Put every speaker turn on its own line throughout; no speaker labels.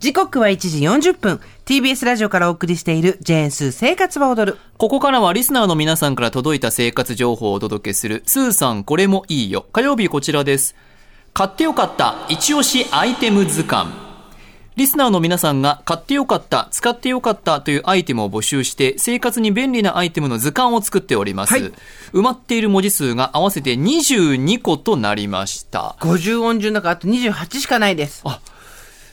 時刻は1時40分。TBS ラジオからお送りしているジェーンスー生活は踊る。
ここからはリスナーの皆さんから届いた生活情報をお届けする、スーさんこれもいいよ。火曜日こちらです。買ってよかった、一押しアイテム図鑑。リスナーの皆さんが買ってよかった、使ってよかったというアイテムを募集して、生活に便利なアイテムの図鑑を作っております。
はい
埋まっている文字数が合わせて22個となりました。
50音順だからあと28しかないです。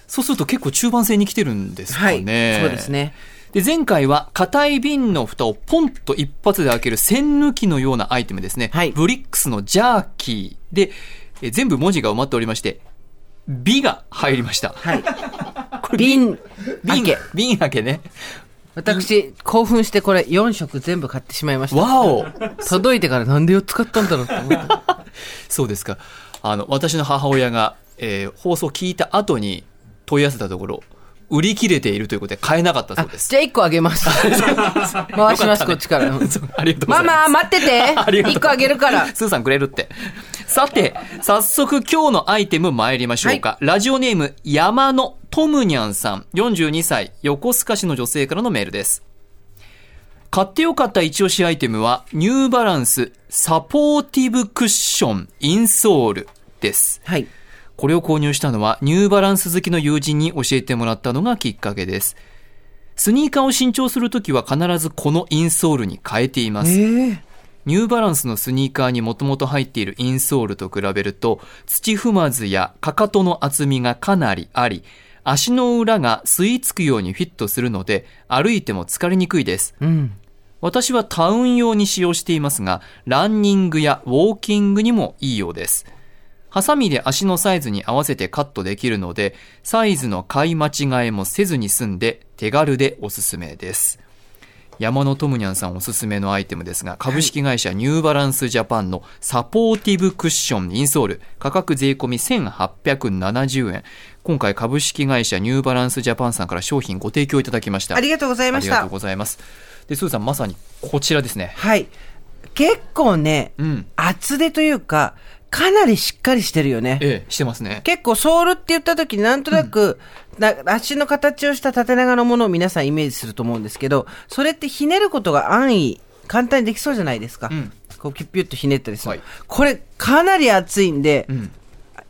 そうすると結構中盤戦に来てるんですか
はい。
ね。
そうですね。
で、前回は硬い瓶の蓋をポンと一発で開ける栓抜きのようなアイテムですね。
はい
ブリックスのジャーキーで、え全部文字が埋まっておりまして、美が入りました。
はい。
これ
瓶、
瓶
開け。
瓶開けね。
私、興奮してこれ4色全部買ってしまいました。
わお
届いてからなんで4つ買ったんだろうって思った。
そうですか。あの、私の母親が、えー放送聞いた後に問い合わせたところ、売り切れているということで買えなかったそうです。
じゃあ1個あげます。回します、こっちから。
ありがとうございます。
ママ、待ってて。
ありがとう
1個あげるから。
スーさんくれるって。さて、早速今日のアイテム参りましょうか。ラジオネーム、山野トムニャンさん、42歳、横須賀市の女性からのメールです。買ってよかった一押しアイテムは、ニューバランスサポーティブクッションインソールです。
はい。
これを購入したのはニューバランス好きの友人に教えてもらったのがきっかけです。スニーカーを新調するときは必ずこのインソールに変えています。
ええ
ニューバランスのスニーカーにもともと入っているインソールと比べると、土踏まずやかかとの厚みがかなりあり、足の裏が吸い付くようにフィットするので、歩いても疲れにくいです。
うん。
私はタウン用に使用していますが、ランニングやウォーキングにもいいようです。ハサミで足のサイズに合わせてカットできるので、サイズの買い間違えもせずに済んで手軽でおすすめです。山野トムニャンさんおすすめのアイテムですが、株式会社ニューバランスジャパンのサポーティブクッションインソール、価格税込み1870円。今回株式会社ニューバランスジャパンさんから商品ご提供いただきました。
ありがとうございました
ありがとう。ございます。で、スーさんまさにこちらですね。
はい。結構ね、
うん。
厚手というか、かなりしっかりしてるよね。
ええ、してますね。
結構ソールって言った時になんとなく、な足の形をした縦長のものを皆さんイメージすると思うんですけど、それってひねることが安易、簡単にできそうじゃないですか。
うん
こうピュッピュッとひねったりする。
はい
これかなり厚いんで、
うん。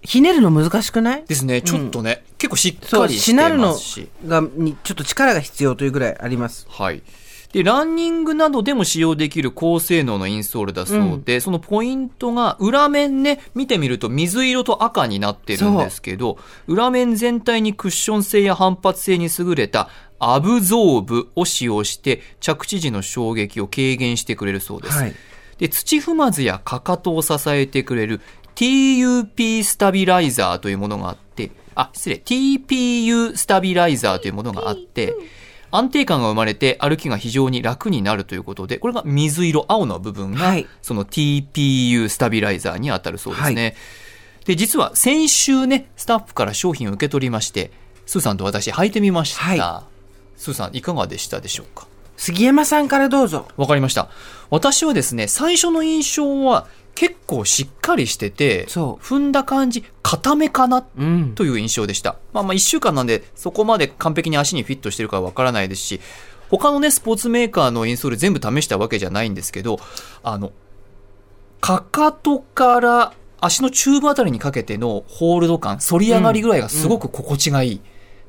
ひねるの難しくない？
ですね。ちょっとね、結構しっかりし
してなるの
ますし。
が、にちょっと力が必要というぐらいあります。
はい。で、ランニングなどでも使用できる高性能のインソールだそうで、そのポイントが裏面ね、見てみると水色と赤になってるんですけど、裏面全体にクッション性や反発性に優れたアブゾーブを使用して着地時の衝撃を軽減してくれるそうです。
はい。
で、土踏まずやかかとを支えてくれる TUP スタビライザーというものがあって、あ、失礼、TPU スタビライザーというものがあって、安定感が生まれて歩きが非常に楽になるということで、これが水色、青の部分が
はい、
その TPU スタビライザーに当たるそうですね。で、実は先週ね、スタッフから商品を受け取りまして、スーさんと私履いてみました。
は
スーさんいかがでしたでしょうか？
杉山さんからどうぞ。
わかりました。私はですね、最初の印象は結構しっかりしてて、踏んだ感じ、固めかな
うん。
という印象でした。まあまあ一週間なんで、そこまで完璧に足にフィットしてるかわからないですし、他のね、スポーツメーカーのインソール全部試したわけじゃないんですけど、あの、かかとから足の中部あたりにかけてのホールド感、反り上がりぐらいがすごく心地がいい。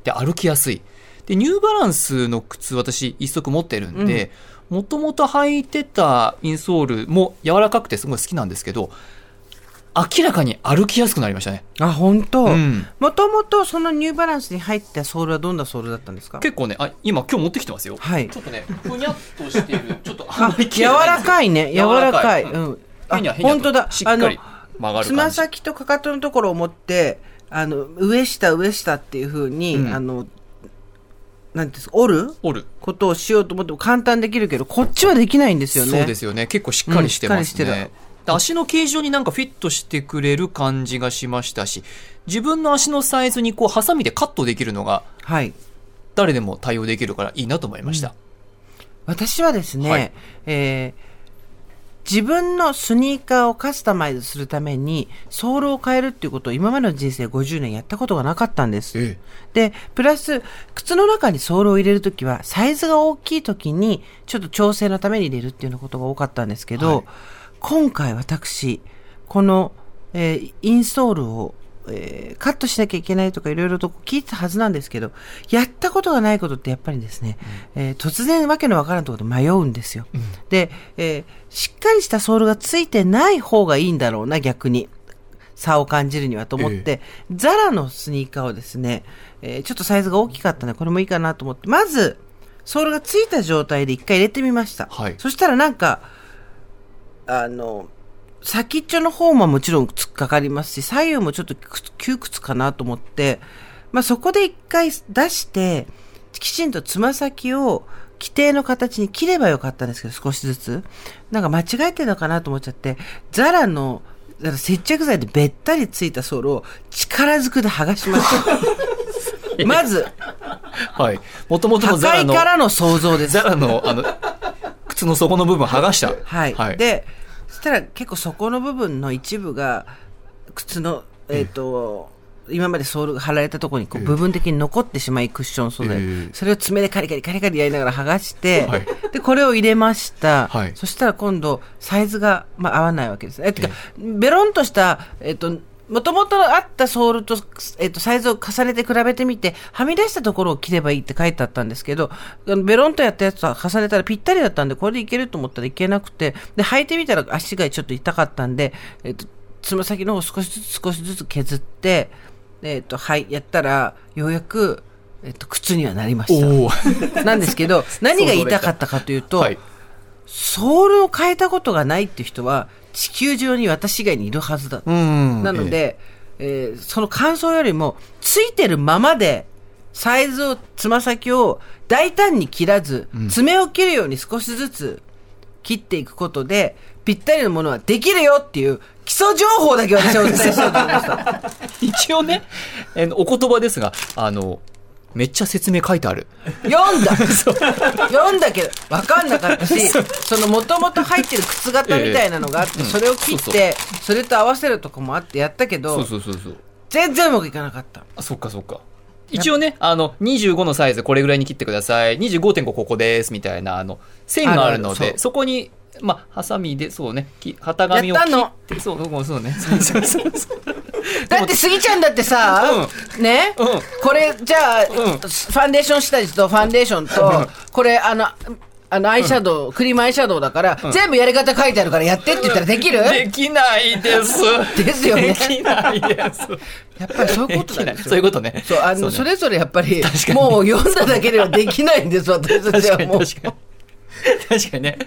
で、歩きやすい。で、ニューバランスの靴私一足持ってるんで、もともと履いてたインソールも柔らかくてすごい好きなんですけど、明らかに歩きやすくなりましたね。
あ、本当？
うん
もともとそのニューバランスに入ったソールはどんなソールだったんですか？
結構ね、あ、今今日持ってきてますよ。
はい
ちょっとね、ふにゃっとしている、ちょっと
あ、柔らかいね。柔らかい。うん。あ本当だ。
しっかり曲がる
つま。先とかかとのところを持って、あの、上下上下っていうふうに、
うん
あの、なんですか、折る？
折る。
ことをしようと思っても簡単できるけど、こっちはできないんですよね。
そうですよね。結構しっかりしてます
うんしっかりして
ね。で足の形状になんかフィットしてくれる感じがしましたし、自分の足のサイズにこう、ハサミでカットできるのが、
はい。
誰でも対応できるからいいなと思いました。
私はですね、
はい
えー自分のスニーカーをカスタマイズするために、ソールを変えるっていうことを今までの人生50年やったことがなかったんです。
え
で、プラス、靴の中にソールを入れるときは、サイズが大きいときに、ちょっと調整のために入れるっていうようなことが多かったんですけど、
はい
今回私、この、えーインソールを、えーカットしなきゃいけないとかいろいろと聞いてたはずなんですけど、やったことがないことってやっぱりですね、えー突然わけのわからんところで迷うんですよ。で、えーしっかりしたソールがついてない方がいいんだろうな、逆に。差を感じるにはと思って、ザラのスニーカーをですね、えーちょっとサイズが大きかったので、これもいいかなと思って、まず、ソールがついた状態で一回入れてみました。
はい
そしたらなんか、あの、先っちょの方ももちろん突っかかりますし、左右もちょっと窮屈かなと思って、まあそこで一回出して、きちんとつま先を規定の形に切ればよかったんですけど、少しずつ。なんか間違えてるのかなと思っちゃって、ザラの、だから接着剤でべったりついたソールを力ずくで剥がしました。まず、
はい。もともと
破
のザラの、
壊からの想像です
ザ。ラの、あの、靴の底の部分剥がした。
はい。
はい。
で、そしたら結構そこの部分の一部が、靴の、えっ、と、今までソールが貼られたところにこう部分的に残ってしまいクッション素材、
ええ。
それを爪でカリカリカリカリやりながら剥がして、
はい。
で、これを入れました。
はい。
そしたら今度、サイズが、まあ、合わないわけです。ね。えてか、ベロンとした、えっ、と、もともとあったソールと、えっ、と、サイズを重ねて比べてみて、はみ出したところを切ればいいって書いてあったんですけど、ベロンとやったやつと重ねたらぴったりだったんで、これでいけると思ったらいけなくて、で、履いてみたら足がちょっと痛かったんで、えっ、と、つま先の方を少しずつ少しずつ削って、えっ、と、はい、やったら、ようやく、えっ、と、靴にはなりまし。た。なんですけど、何が言いたかったかというと、
はい。
ソールを変えたことがないっていう人は、地球上に私以外にいるはずだ。
うん。
なので、えーその感想よりも、ついてるままで、サイズを、つま先を大胆に切らず、爪を切るように少しずつ切っていくことで、ぴったりのものはできるよっていう基礎情報だけ私はお伝えしようと思いました。
一応ね、えーお言葉ですが、あの、めっちゃ説明書いてある。
読んだ 読んだけど、わかんなかったし、その元々入ってる靴型みたいなのがあって、
え
それを切って、それと合わせるとこもあってやったけど、
そうそうそうそう。
全然うまくいかなかった。
あ、そっかそっか。一応ね、あの、25のサイズこれぐらいに切ってください。25.5ここです、みたいな、あの、線があるので、
そう
そこに、まあ、ハサミで、そうね、き型紙を切
やったの
って、そう、そうそうね。そうそうそう。
だってスギちゃんだってさ、ね、
うん
これじゃあ、
ん
ファンデーション下地とファンデーションと、これあの、あのアイシャドウ、クリームアイシャドウだから、全部やり方書いてあるからやってって言ったらできる、
できないです。
ですよね
できないです。
やっぱりそういうこと
できない。
なんですよ。
そういうことね。
そう、あの、
ね
それぞれやっぱりもう読んだだけではできないんです、私たちはもう。
確かに。ね。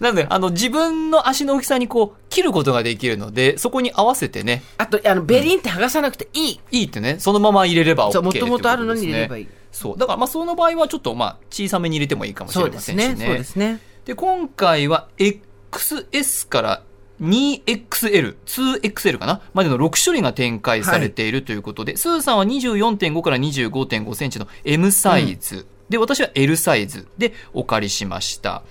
なので、あの、自分の足の大きさにこう、切ることができるので、そこに合わせてね、
あと、あの、ベリンって剥がさなくていい。
いいってね、そのまま入れれば OK
そう
っていうこと
元々あるのに入れればいい
そう。だから、まあ、その場合はちょっと、まあ、小さめに入れてもいいかもし
そう
れませんしね。
ですね。そうですね。
で、今回は XS から 2XL、2XL かな？までの6種類が展開されているということで、スーさんは24.5から25.5センチの M サイズ、で、私は L サイズでお借りしました。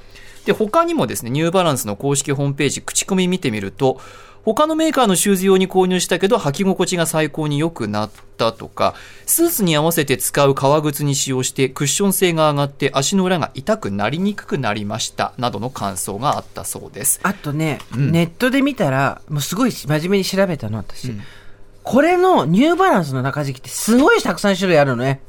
で、他にもですね、ニューバランスの公式ホームページ、口コミ見てみると、他のメーカーのシューズ用に購入したけど履き心地が最高に良くなったとか、スーツに合わせて使う革靴に使用してクッション性が上がって足の裏が痛くなりにくくなりましたなどの感想があったそうです。
あとね、
ん
ネットで見たら、もうすごい真面目に調べたの、私。これのニューバランスの中敷きってすごいたくさん種類あるのね。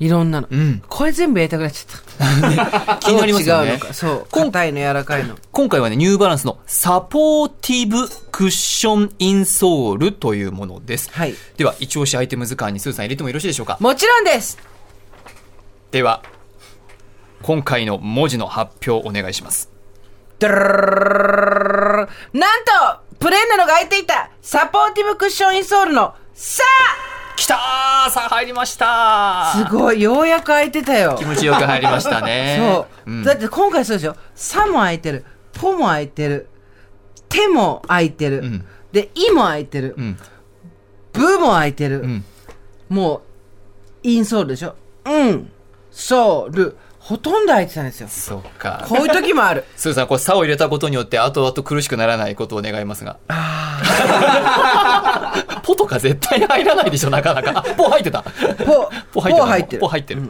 いろんなの、う
ん、
これ全部やりたくなっちゃった。
気になりますよね。
違うのか。そう。硬いの柔らかいの。
今回はねニューバランスのサポーティブクッションインソールというものです、
はい、
では一押しアイテム図鑑にすーさん入れてもよろしいでしょうか？
もちろんです。
では今回の文字の発表お願いします。
なんとプレーンなのが開いていたサポーティブクッションインソールの「さ」
きたーさあ入りました
あすごい、ようやく開いてたよ
気。持ちよく入りましたね。
そう、
ん
だって今回そうでしょ？さも開いてる。ぽも開いてる。手も開いてる。
ん
で、いも開いてる。
うん。
ぶも開いてる。
うん。
もう、インソールでしょ？うん。ソール。ほとんど空いてたんですよ。
そうか。
こういう時もある。
スーさん、これ、差を入れたことによって、後々苦しくならないことを願いますが。ポとか絶対入らないでしょ、なかなか。あポ入ってた。
ポ、
ポ入ってる。
入ってる。
ポ入ってる。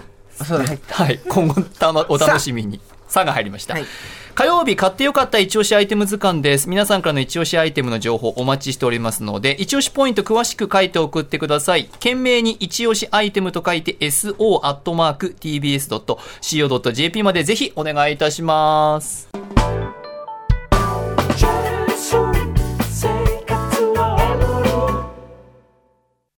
はい。今後たま、お楽しみに。さが入りました。
はい
火曜日買ってよかった一押しアイテム図鑑です。皆さんからの一押しアイテムの情報お待ちしておりますので、一押しポイント詳しく書いて送ってください。懸命に一押しアイテムと書いて so.tbs.co.jp までぜひお願いいたします。